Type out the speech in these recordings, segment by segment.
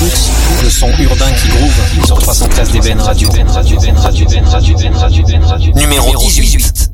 Le son urbain qui groove sur 313 Radio. Numéro 18.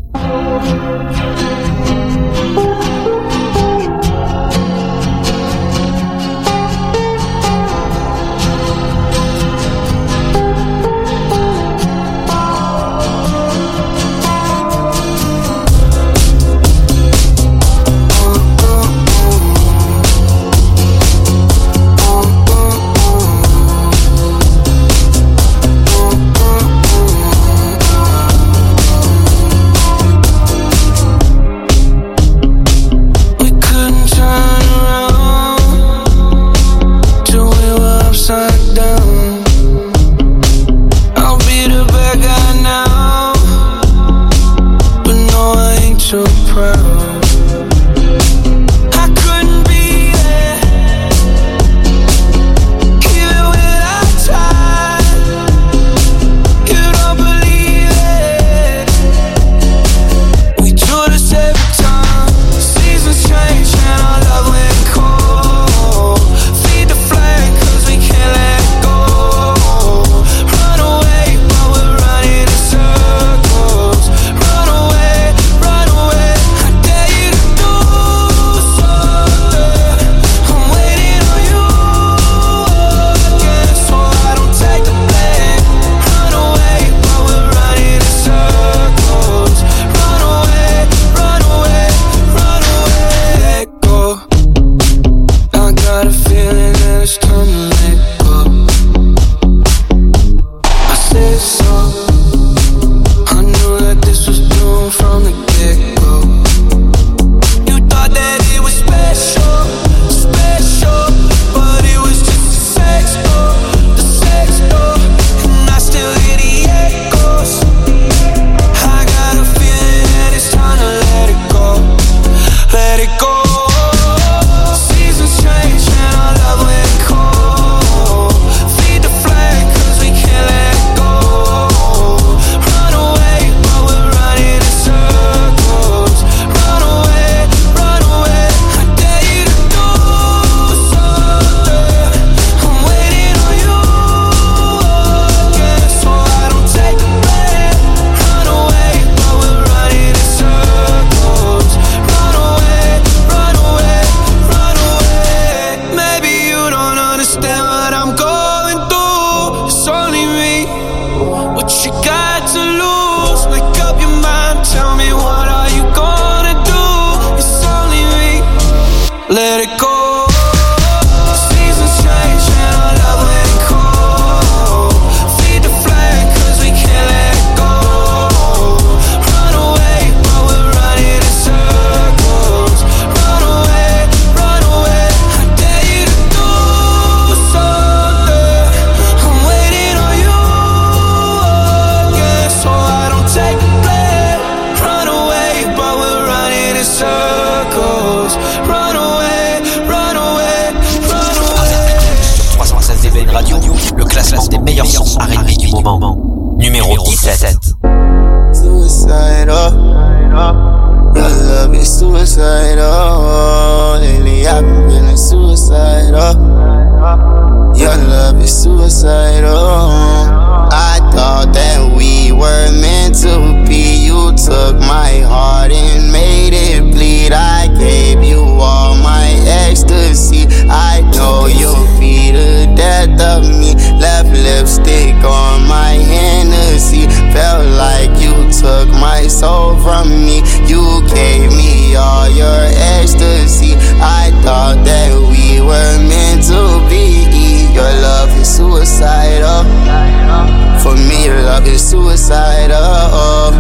me, your love is suicidal.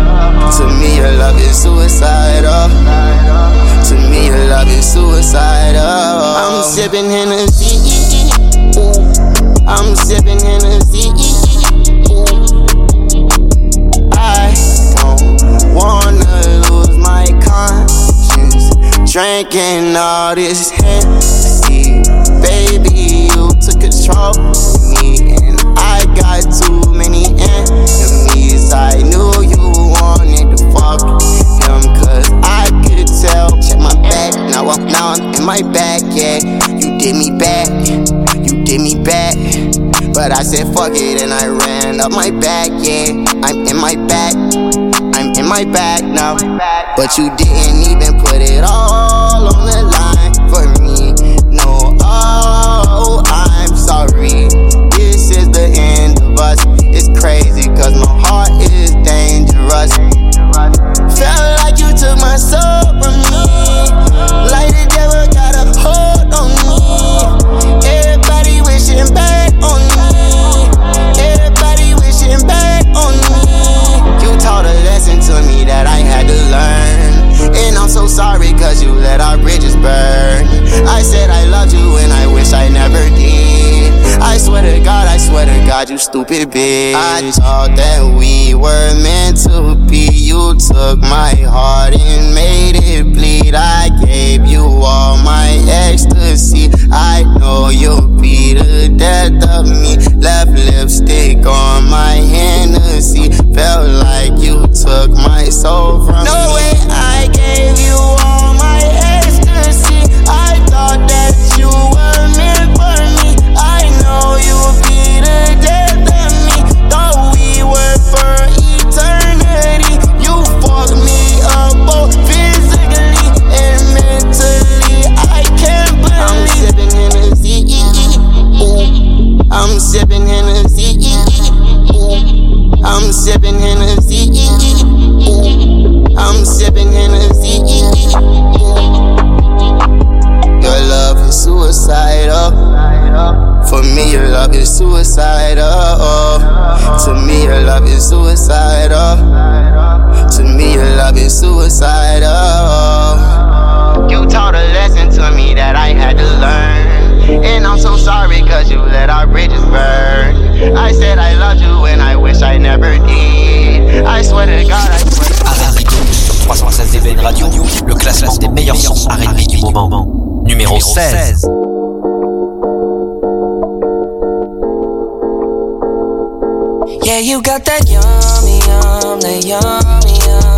To me, your love is suicidal. To me, your love is suicidal. I'm sipping Hennessy. I'm sipping Hennessy. I don't wanna lose my conscience. Drinking all this Hennessy, baby, you took control of me, and I got too many I knew you wanted to fuck them, I could tell. Check my back, now I'm, in my back, yeah. You did me back, you did me back. But I said fuck it and I ran up my back, yeah. I'm in my back, I'm in my back now. But you didn't even put it all on the line for me. No, oh, I'm sorry. Cause my heart is dangerous. Felt like you took my soul stupid bitch. I thought that we were meant to be. You took my heart and made it bleed. I gave you all my ecstasy. I know you'll be the death of me. Left lipstick on my Hennessy. Felt like you took my soul from no me. Sipping Hennessy. I'm sipping Hennessy. Your love is suicidal. For me, your love is suicidal. To me, your love is suicidal. To me, your love is suicidal. You taught a lesson to me that I had to learn. And I'm so sorry cause you let our bridges burn. I said I loved you and I wish I never did. I swear to God, I swear to God. 316 DBN Radio, le classement des meilleurs sons R&B du moment. Numéro 16. Yeah, you got that yummy, yum, that yummy, yum,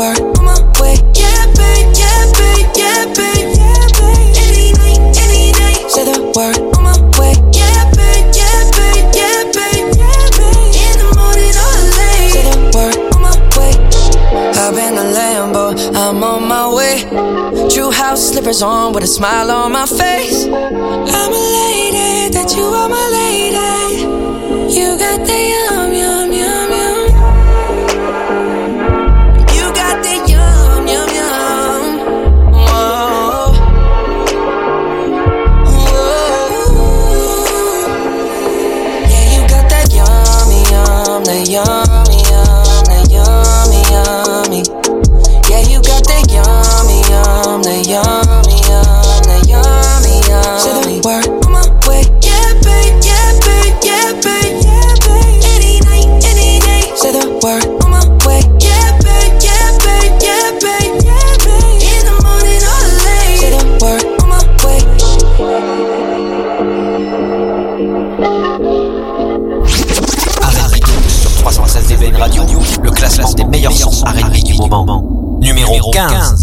word on my way. Yeah, babe, yeah, babe, yeah, babe, yeah, babe. Any night, any day. Say the word on my way. Yeah, babe, yeah, babe, yeah, babe, yeah, babe. In the morning or late. Say the word on my way. Hop in the Lambo, I'm on my way. True house slippers on with a smile on my face. I'm elated that you are my lady. You got the numéro 15.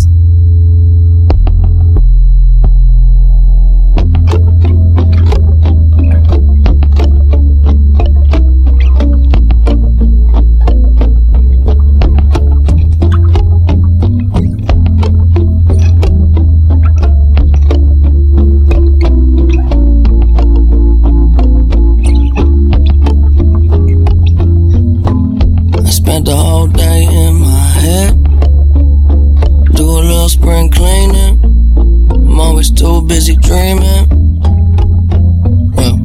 dreaming. Well,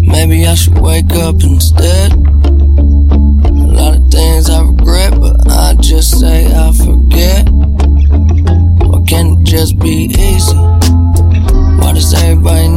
maybe I should wake up instead. A lot of things I regret, but I just say I forget. Why can't it just be easy? Why does everybody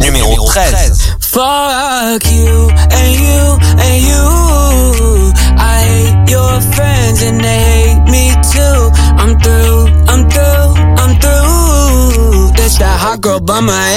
Numéro 13. Fuck you and you and you. I hate your friends and they hate me too. I'm through, I'm through, I'm through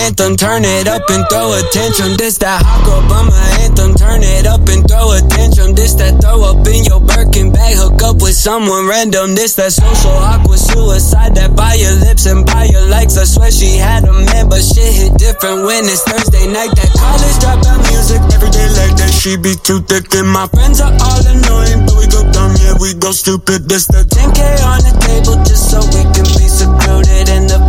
anthem, turn it up and throw attention. This that hot girl bummer anthem, turn it up and throw attention. This that throw up in your Birkin bag, hook up with someone random. This that social awkward suicide that buy your lips and buy your likes. I swear she had a man, but shit hit different when it's Thursday night. That college dropout music every day like that. She be too thick and my friends are all annoying, but we go dumb, yeah we go stupid. This the 10k on the table just so we can be secluded in the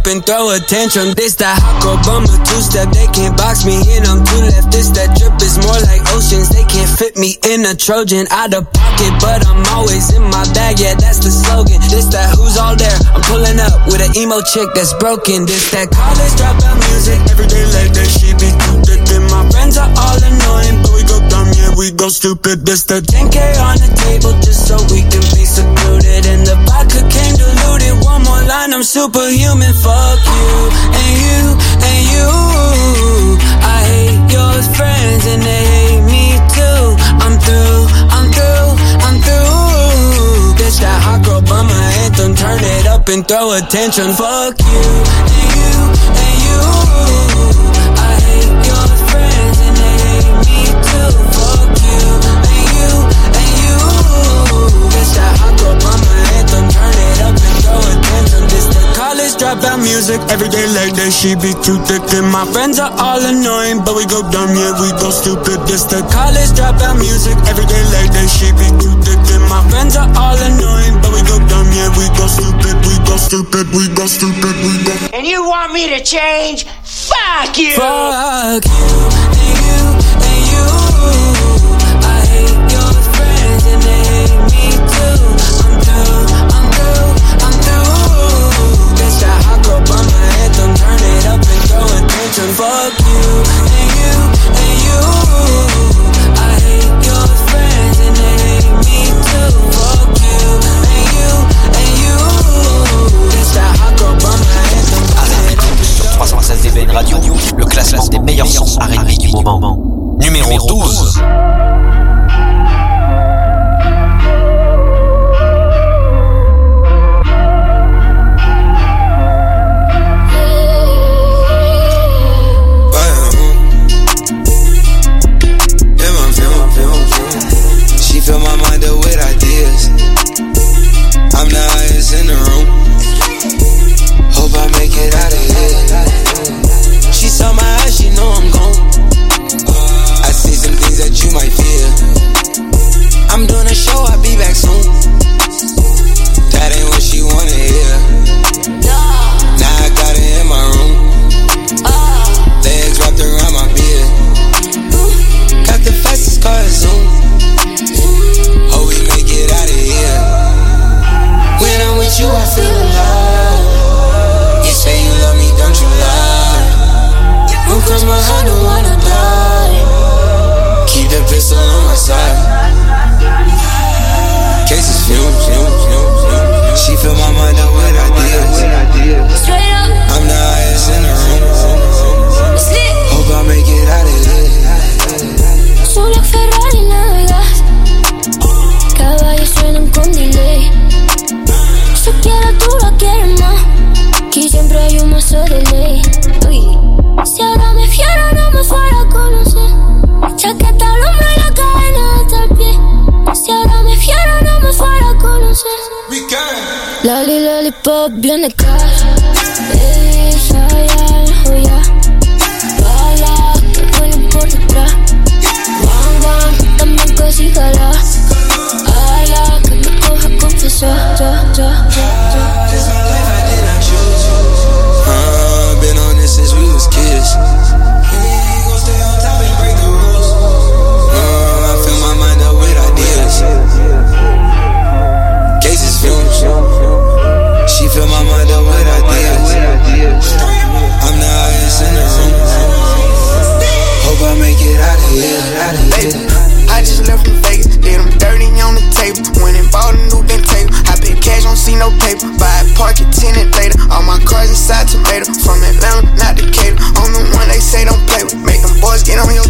Up and throw attention. This that hot bummer two step. They can't box me in. I'm too left. This that drip is more like oceans. They can't fit me in a Trojan out of pocket, but I'm always in my bag. Yeah, that's the slogan. This that who's all there. I'm pulling up with an emo chick that's broken. This that college dropout music. Every day like that, she be too thick. And my friends are all annoying, but we go dumb. Yeah, we go stupid. This that 10k on the table just so we can be secluded. And the diluted. Line, I'm superhuman. Fuck you and you and you. I hate your friends and they hate me too. I'm through, I'm through, I'm through. This that hot girl bummer anthem. Turn it up and throw attention. Fuck you and you and you. about music Every day like that. she be too thick And my friends are all annoying But we go dumb, yeah, we go stupid This the college dropout music Every day like that. she be too thick And my friends are all annoying But we go dumb, yeah, we go stupid We go stupid, we go stupid, we go And you want me to change? Fuck you! Fuck you, and you, and you can fuck you and Radio, le classement des meilleurs sons arrêtés du moment. Numéro 12. Fill my mind up with ideas. I'm the highest in the room. Hope I make it out of here. She saw my eyes, she know I'm gone. I see some things that you might fear. I'm doing a show. on your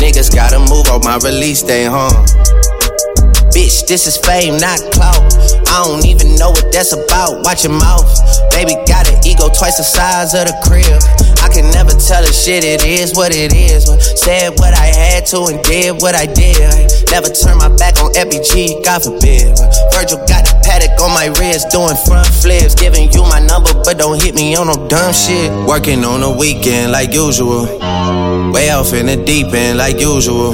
Niggas gotta move on my release day, huh? Bitch, this is fame, not clout. I don't even know what that's about. Watch your mouth. Baby got an ego twice the size of the crib. I can never tell a shit, it is what it is. Said what I had to and did what I did. Never turn my back on FBG, God forbid. Virgil got a paddock on my wrist, doing front flips. Giving you my number, but don't hit me on no dumb shit. Working on the weekend like usual. Way off in the deep end like usual.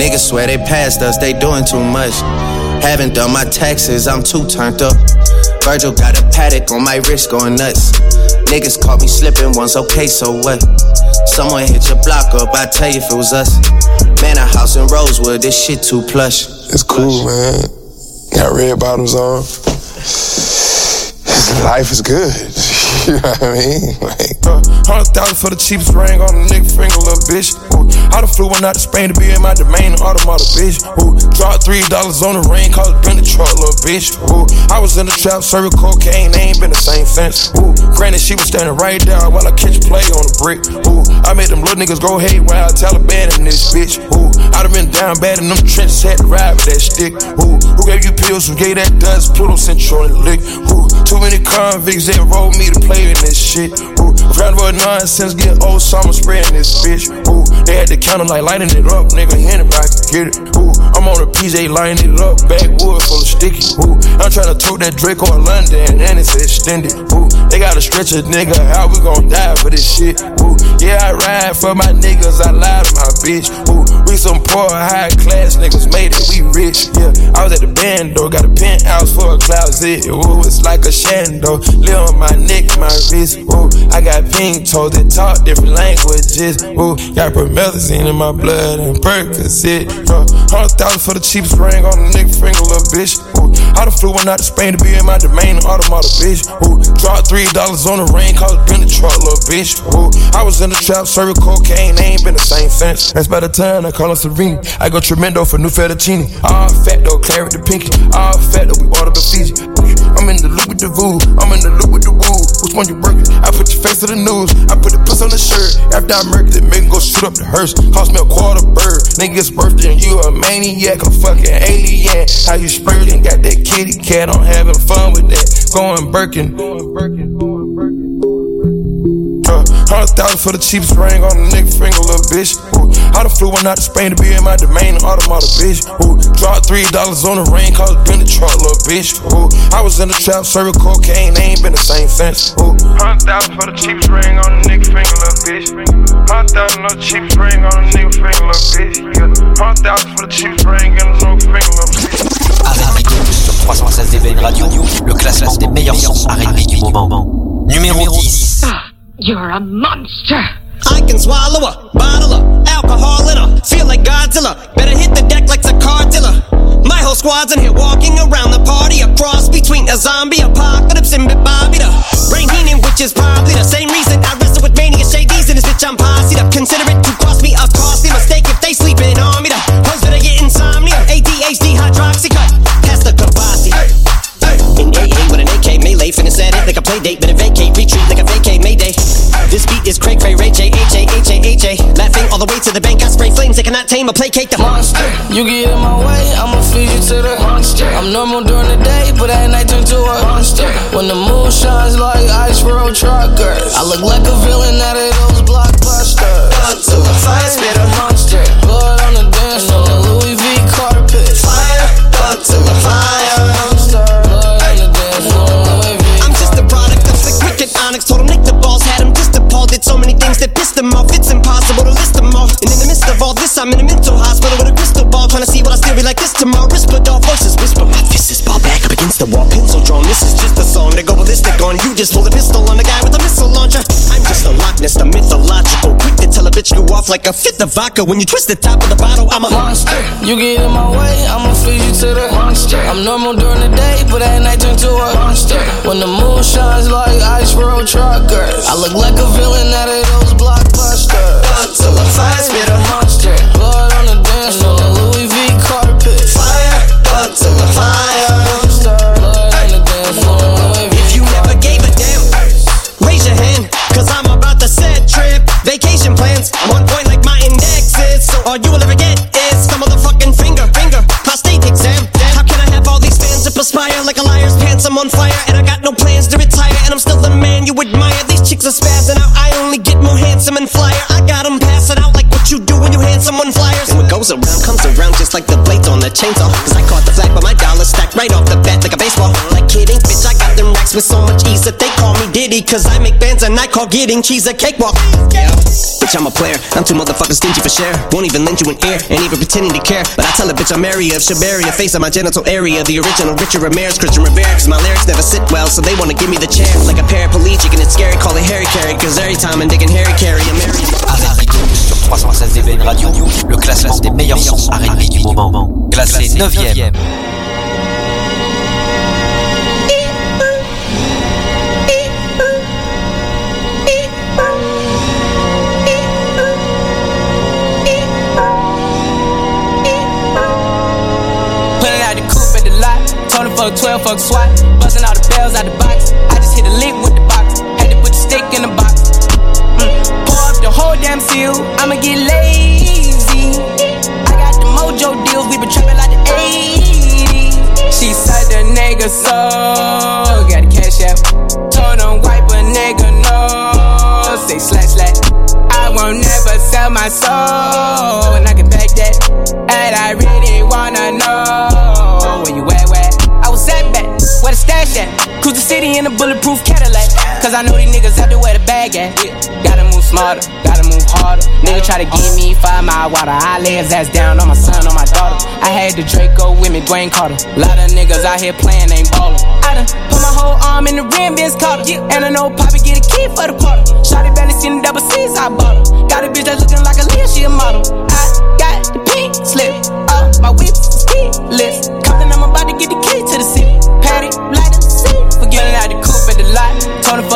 Niggas swear they passed us, they doing too much. Haven't done my taxes, I'm too turned up. Virgil got a paddock on my wrist going nuts. Niggas caught me slipping once, okay, so what? Someone hit your block up, I tell you if it was us. Man, a house in Rosewood, this shit too plush. It's cool, man. Got red bottoms on. Life is good. you know what I mean? Like, uh, Hundred thousand for the cheapest ring on a nigga finger, little bitch. Ooh, I done flew one out to Spain to be in my domain, automata, bitch. Ooh, dropped three dollars on the ring, call it been truck, little bitch. Ooh, I was in the trap, serving cocaine, they ain't been the same since. Ooh, granted, she was standing right there while I catch play on the brick. Ooh, I made them little niggas go hate while I Taliban in this bitch. Ooh, I done been down bad in them trenches, had to ride with that stick. Ooh, who gave you pills? Who gave that dust? Pluto Central the lick. Ooh, too many convicts that rolled me to play in this shit. Ooh, round about nonsense, get old so I'ma spraying this bitch. Ooh, they had the counter like lighting it up, nigga, hand it back, get it. Ooh, I'm on a PJ lining it up, backwood full of sticky. Ooh, I'm trying to tote that Drake on London, and it's extended. Ooh, they gotta stretch a nigga, how we gon' die for this shit? Ooh, yeah, I ride for my niggas, I lie to my bitch. Ooh, some poor, high class niggas made it, we rich. Yeah, I was at the band though, got a penthouse for a closet. Ooh, it's like a shando, live on my neck, my wrist. Ooh, I got pink toes that talk different languages. Ooh, got promethazine in my blood and Percocet. Uh, Hundred thousand for the cheapest ring on a nigga finger, little bitch. Ooh, I done flew one out to Spain to be in my domain, automata, bitch. Ooh, dropped three dollars on the call it been the truck, little bitch. Ooh, I was in the trap, serving cocaine, they ain't been the same since. That's by the time I call Serene. I go tremendo for new fettuccine. All fat though, claret the pinky. All fat though, we ordered the Fiji. I'm in the loop with the voo, I'm in the loop with the woo. Which one you working? I put your face to the news. I put the puss on the shirt. After I murdered it, make go shoot up the hearse. Cost me a quarter bird. Niggas birthday and you a maniac, a fucking alien. How you spurting? Got that kitty cat, I'm having fun with that. Going Birkin. Hundred thousand for the cheapest ring on a nigga finger, little bitch. Ooh, I done flew one out to Spain to be in my domain, automata, bitch. Ooh, dropped three dollars on the ring, call it been the truck, little bitch. Ooh, I was in the trap, serving cocaine, they ain't been the same since. Ooh, hundred thousand for the cheapest ring on a nigga finger, little bitch. Hundred thousand for the cheapest ring on a nigga finger, little bitch. Yeah. Hundred thousand for the cheapest ring on a nigga finger, little bitch. R&B sur 316 DBN Radio, le classement des meilleurs sons R&B du moment. Numéro 10. Ah, you're a monster. I can swallow a bottle of alcohol in her. Feel like Godzilla. Better hit the deck like a cartilla. My whole squad's in here walking around the party. A cross between a zombie apocalypse and Bobby the Rain Heenan, which is probably the same reason I wrestle with mania shadies in this bitch. I'm posse up. Consider it to cost me a costly mistake if they sleeping on me. The hoes better get insomnia. ADHD hydroxy cut. Pass the Kabasi. In AA with an AK melee, finish at it like a play date, better vacate, retreat like a vacate Mayday. This beat is cray all the way to the bank, I spray flames, they cannot tame or placate the monster. You get in my way, I'ma feed you to the monster. I'm normal during the day, but at night turn to a monster. When the moon shines like ice road truckers, I look like a villain out of those blockbusters. Up to the fire, spit a monster. Blood on the dance floor, I'm in a mental hospital with a crystal ball. Trying to see what I still be like this tomorrow. Whisper dog voices whisper. My fist is ball back up against the wall. Pencil drawn. This is just a song to go ballistic on. You just pull a pistol on the guy with a missile launcher. I'm just a Loch Ness, the mythological. Quick to tell a bitch you off like a fifth of vodka. When you twist the top of the bottle, I'm a monster. You get in my way, I'ma feed you to the monster. I'm normal during the day, but at night turn to a monster. When the moon shines like ice road truckers, I look like a villain out of those blockbusters. Until I fire, spit a monster. Blood on the Louis V carpet. Fire, until Blood on the dance floor. If you never gave a damn, raise your hand, 'cause I'm about to set trip. Vacation plans, on point like my index is. So all you will ever get is some motherfucking finger, finger, prostate exam. How can I have all these fans that perspire like a liar's pants? I'm on fire, and I got no plans to retire, and I'm still the man you admire. These chicks are spazzing chainsaw. Cause I caught the flag, but my dollar stacked right off the bat like a baseball. Like kidding, bitch, I got them racks with so much ease that they call me Diddy. Cause I make bands and I call getting cheese a cakewalk. Yeah. Bitch, I'm a player. I'm too motherfucking stingy for share. Won't even lend you an ear, ain't even pretending to care. But I tell a bitch I'm area of Shabaria, face of my genital area. The original Richard Ramirez, Christian Rivera. Cause my lyrics never sit well, so they wanna give me the chair. Like a paraplegic and it's scary, call it Harry Carry. Cause every time I'm digging Harry Carry, I'm married. Avec sur 316 DBN Radio, le classement des meilleurs sons R&B du moment. Classé 9ème. Pulling out the coupe at the lot. Told him fuck 12, fuck SWAT. Buzzing all the bells out the box. Damn seal. I'ma get lazy. I got the mojo deals. We been trapping like the 80s. She said the nigga so. Got the cash out. Told him wipe a nigga no. Say slash slash. I won't never sell my soul. And I can back that. And I really wanna know where the stash at? Cruise the city in a bulletproof Cadillac. Cause I know these niggas out there where the bag at. Gotta move smarter, gotta move harder. Nigga try to give me five mile water. I lay his ass down on my son, on my daughter. I had the Draco with me, Dwayne Carter. Lot of niggas out here playing, ain't ballin'. I done put my whole arm in the rim, Vince Carter. And I know Poppy get a key for the quarter. Shotty barely seen the double C's, I bought her. Got a bitch that's looking like Aaliyah, she a model.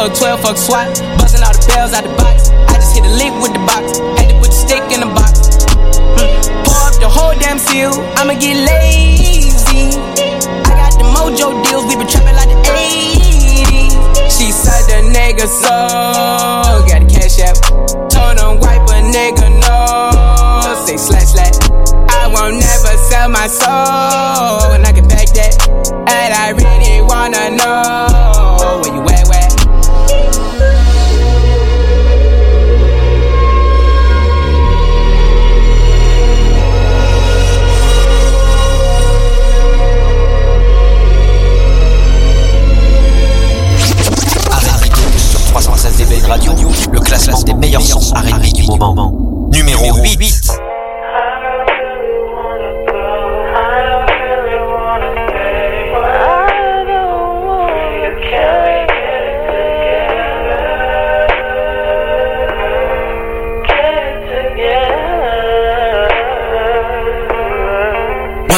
fuck 12, fuck SWAT. Buzzing all the bells out the box. I just hit a lick with the box. Had to put the stick in the box. Mm. Pour up the whole damn seal. I'ma get lazy. I got the mojo deals. We been trapping like the 80s. She said the nigga so. Got the cash app. Told him wipe a nigga no. Say slash slash. I won't never sell my soul. And I can back that. And I really wanna know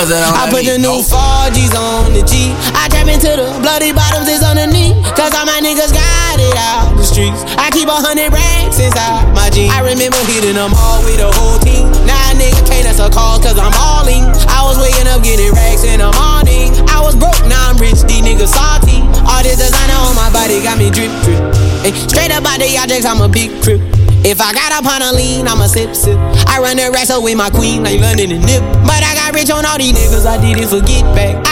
nothing on I put the new 4Gs on the G. I tap into the bloody bottoms is underneath. Cause all my niggas got it out the streets. I keep a hundred racks inside my jeans. I remember hitting them all with the whole team. Now a nigga can't answer calls cause I'm balling. I was waking up getting racks in the morning. I was broke, now I'm rich, these niggas salty. All this designer on my body got me drip drip. Hey, straight up out the objects, I'm a big crip. If I got up on a lean, I'ma sip sip. I run the racks with my queen, like London and Nip. But I got rich on all these niggas, I didn't forget back. I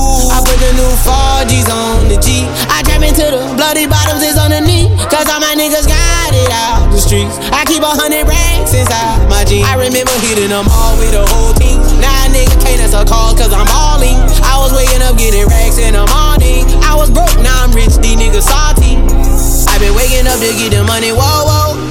The new 4Gs on the G. I trap into the bloody bottoms is underneath. Cause all my niggas got it out the streets. I keep a hundred racks inside my jeans. I remember hitting them all with the whole team. Now a nigga can't answer calls cause I'm balling. I was waking up getting racks in the morning. I was broke, now I'm rich, these niggas salty. I been waking up to get the money, whoa, whoa.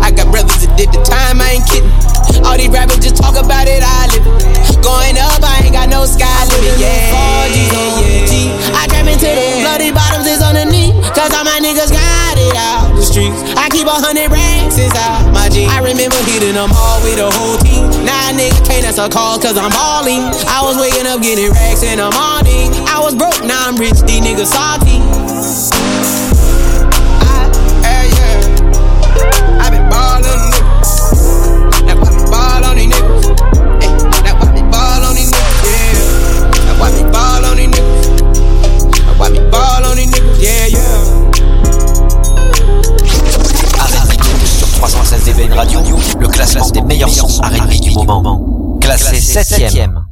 I got brothers that did the time, I ain't kidding. All these rappers just talk about it, I live it. Going up, I ain't got no sky limit. Yeah, yeah. I trap into the bloody bottoms is underneath. Cause all my niggas got it out the streets. I keep a hundred racks inside my jeans. I remember hitting them all with the whole team. Now nigga can't answer calls cause I'm balling. I was waking up getting racks in the morning. I was broke, now I'm rich, these niggas salty. 316 DBN Radio, le classement des meilleurs sons R&B du moment. Classé 7ème.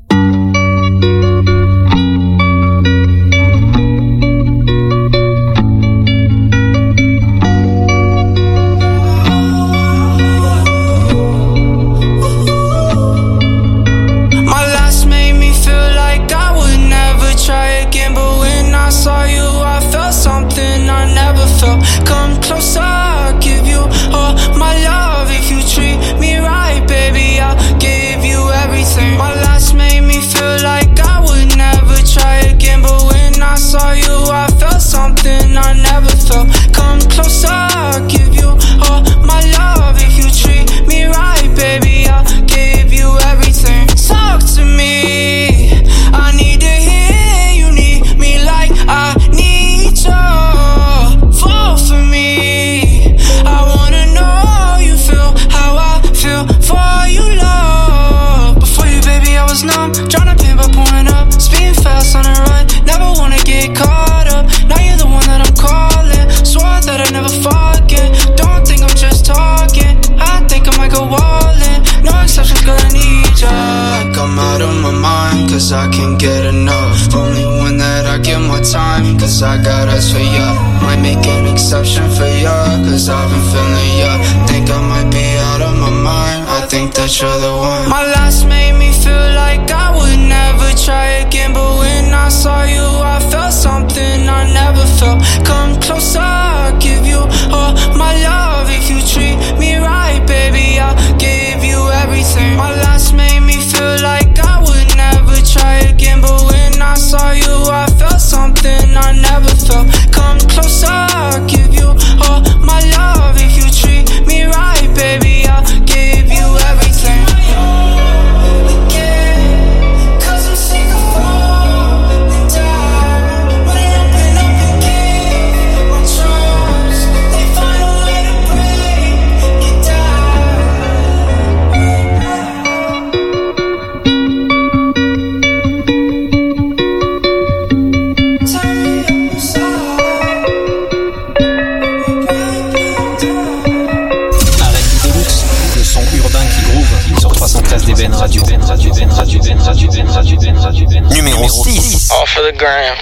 Numéro 6. All for the gram.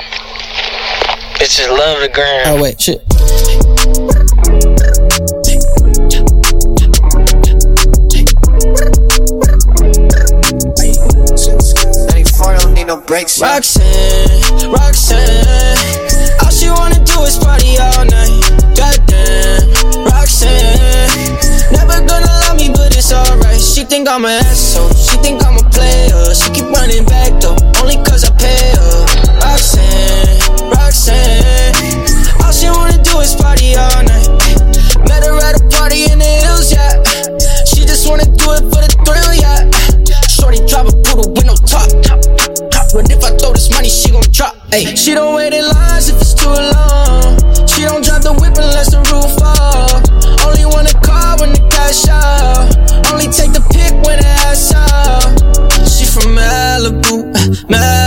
Bitches love the gram. Ah oh wait, shit. Roxanne, Roxanne, all she wanna do is party all night. Goddamn, Roxanne, never gonna love me, but it's alright. She think I'm an asshole, running back though, only cause I pay her. Roxanne, Roxanne, all she wanna do is party all night. Met her at a party in the hills, yeah. She just wanna do it for the thrill, yeah. Shorty drive a poodle with no top. But if I throw this money, she gon' drop. Ayy, she don't wait in lines if it's too long.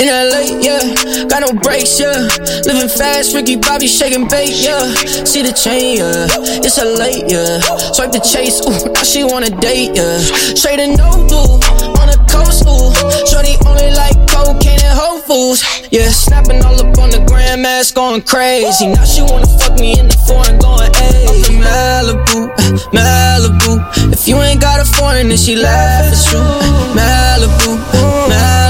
In LA, yeah, got no brakes, yeah. Living fast, Ricky Bobby shaking bait, yeah. See the chain, yeah. It's a late, yeah. Swipe the chase, ooh, now she wanna date, yeah. Straight and no on the coast, ooh. Shorty only like cocaine and Whole Foods, yeah. Snapping all up on the grandmas, going crazy. Now she wanna fuck me in the foreign, going, from Malibu, Malibu. If you ain't got a foreign, then she laugh, it's true. Malibu, Malibu.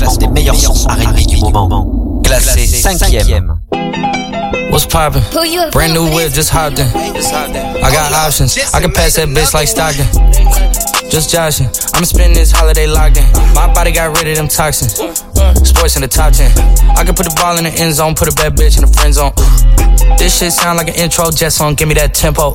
Le classement des meilleurs sons R&B du moment. Classé 5ème. What's poppin'? Brand new whip, just hopped in. I got options. I can pass that bitch like Stockton. Just joshing. I'ma spend this holiday locked in. My body got rid of them toxins. Sports in the top 10. I can put the ball in the end zone, put a bad bitch in the friend zone. This shit sound like an intro jet song, give me that tempo.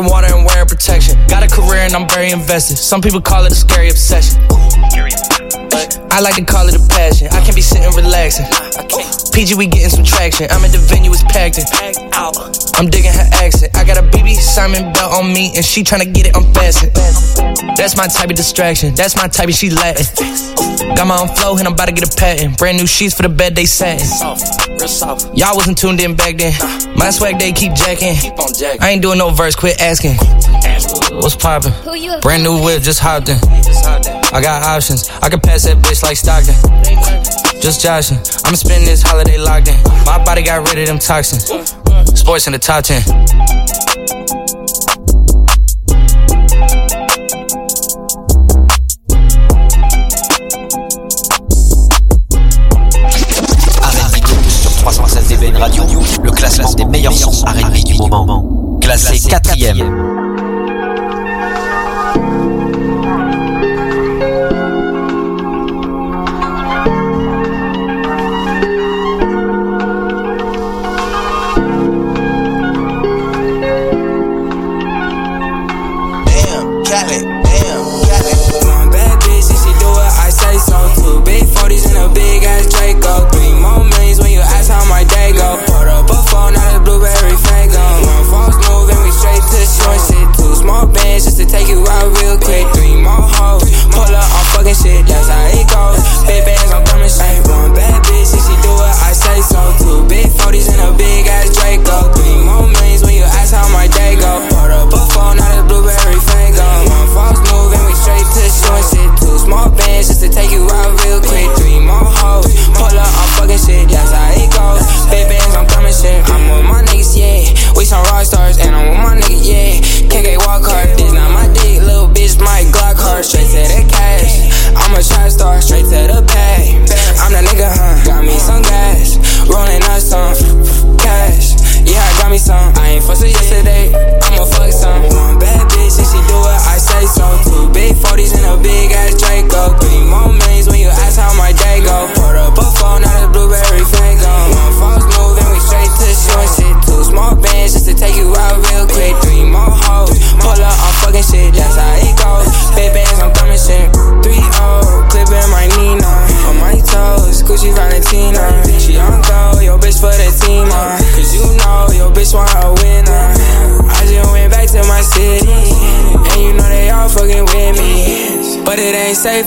water and wearing protection. Got a career and I'm very invested. Some people call it a scary obsession. I like to call it a passion. I can't be sitting relaxing. PG, we getting some traction. I'm at the venue, it's packed in. I'm digging her accent. I got a BB Simon belt on me, and she tryna get it unfastened. That's my type of distraction. That's my type of she Latin. Got my own flow, and I'm about to get a patent. Brand new sheets for the bed they satin. Y'all wasn't tuned in back then. My swag they keep jacking. I ain't doing no verse, quit asking. What's poppin'? Brand new whip, just hopped in. I got options. I can pass that bitch like Stockton. Just joshing. I'ma spend this holiday locked in. My body got rid of them toxins. Sports in the top 10. Radio, le classement des meilleurs sons du moment. Classé quatrième. wake up.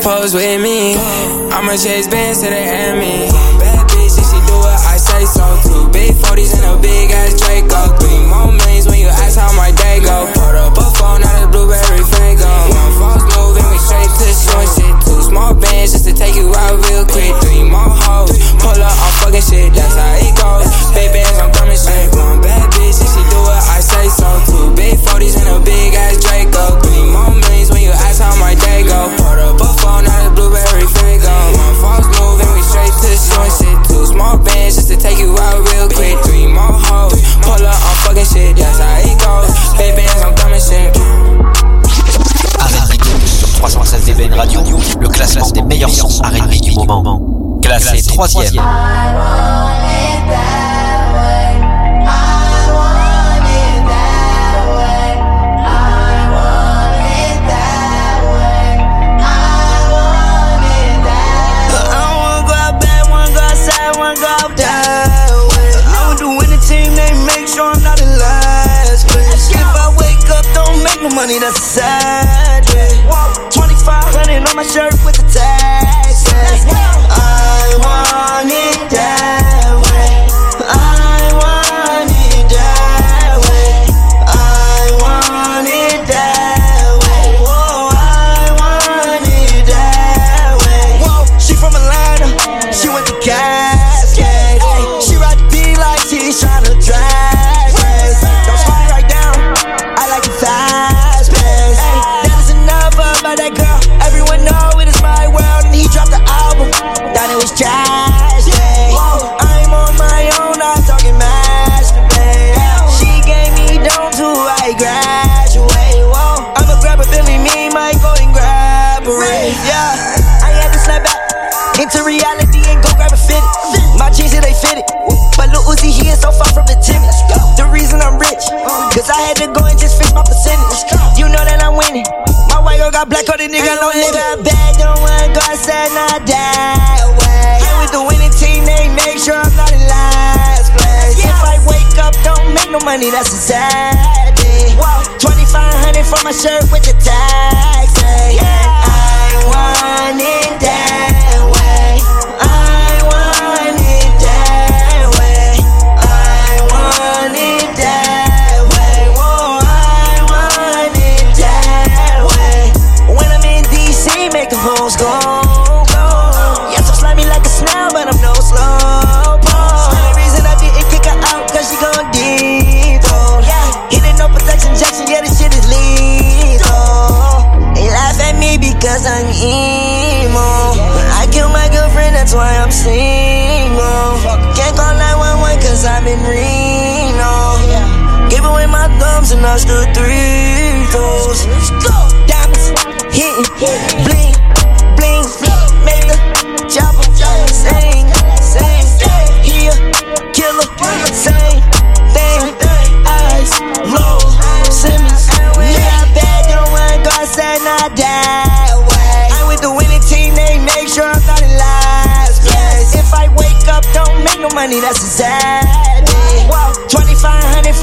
pose with me. I'ma chase bands to the end. troisième. better not die away. I'm with the winning team, they make sure I'm not in last place. If I wake up, don't make no money, that's a sad day. 2500 for my shirt with the tax. Yeah.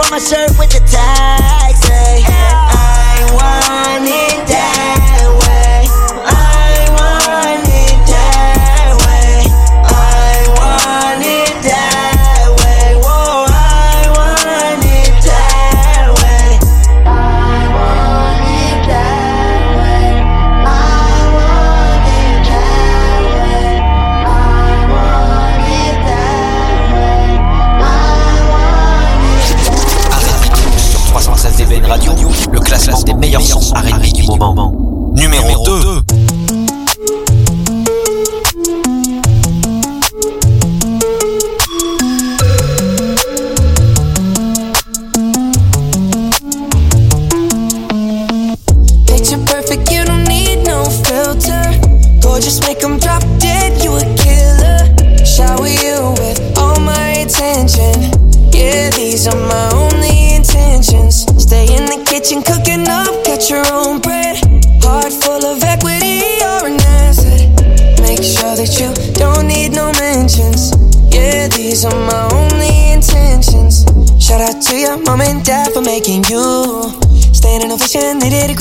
On my shirt with the tag. classement des meilleurs sons R&B du moment. Numéro 2.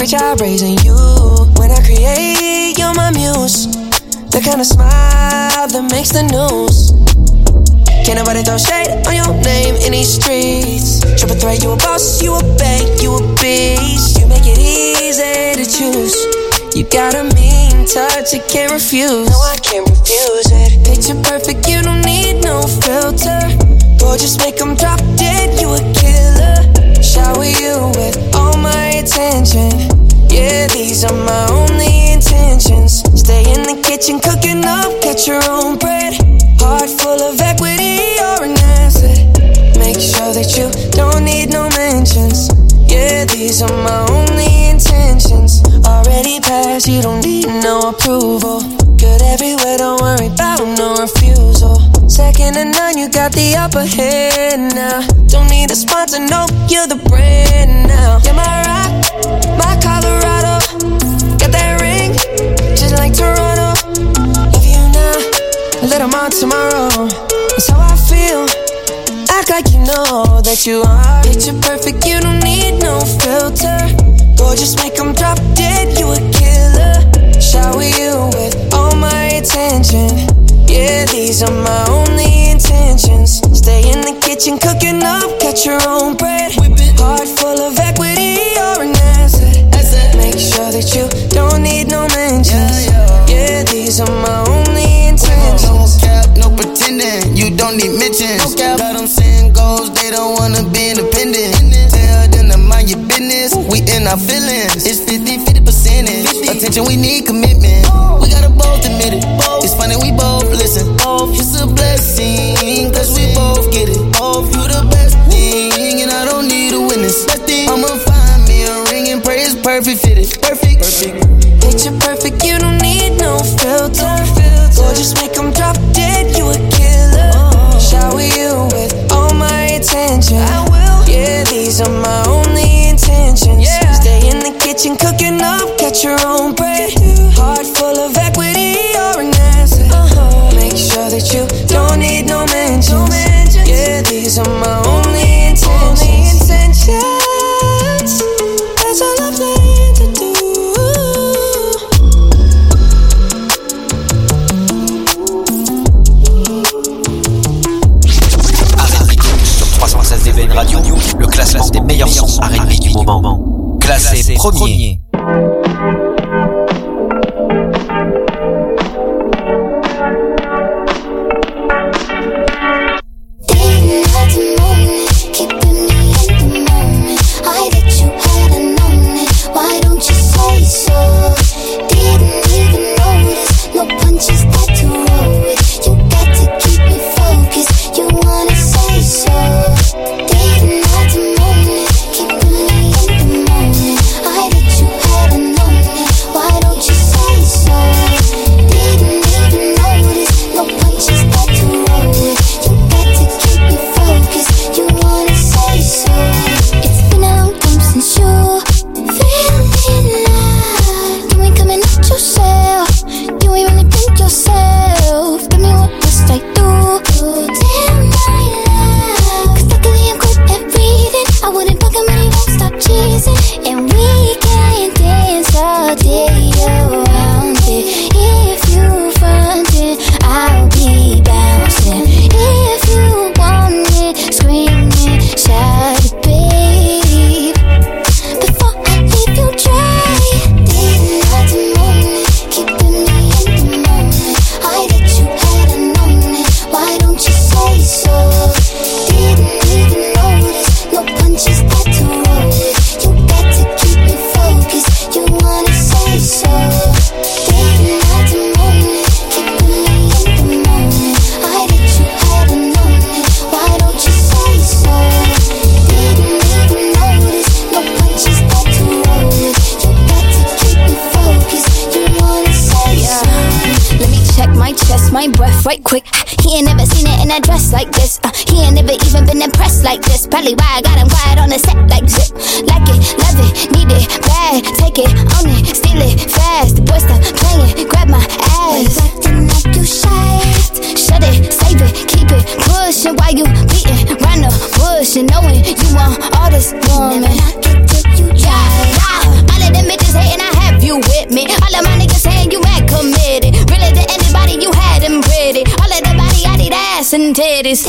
Great job raising you. When I create, you're my muse. The kind of smile that makes the news. Can't nobody throw shade on your name in these streets. Triple threat, you a boss, you a bank, you a beast. You make it easy to choose. You got a mean touch, you can't refuse. No, tomorrow. That's how I feel. Act like you know that you are. Picture perfect, you don't need no filter. Gorgeous, make them drop dead, you a killer. Shower you with all my attention. Yeah, these are my only intentions. Stay in the kitchen, cooking up, catch your own bread feelings. It's 50, 50 percentage. Attention we need classé premier. Take it, own it, steal it, fast. The boy stop playing, grab my ass. Acting like you shy. Shut it, save it, keep it pushing while you beating round the bush and knowing you want all this woman. Yeah, yeah. All of them bitches hating, I have you with me. All of my niggas saying you committed. Really to anybody, you had them pretty. All of the body, I need ass and titties.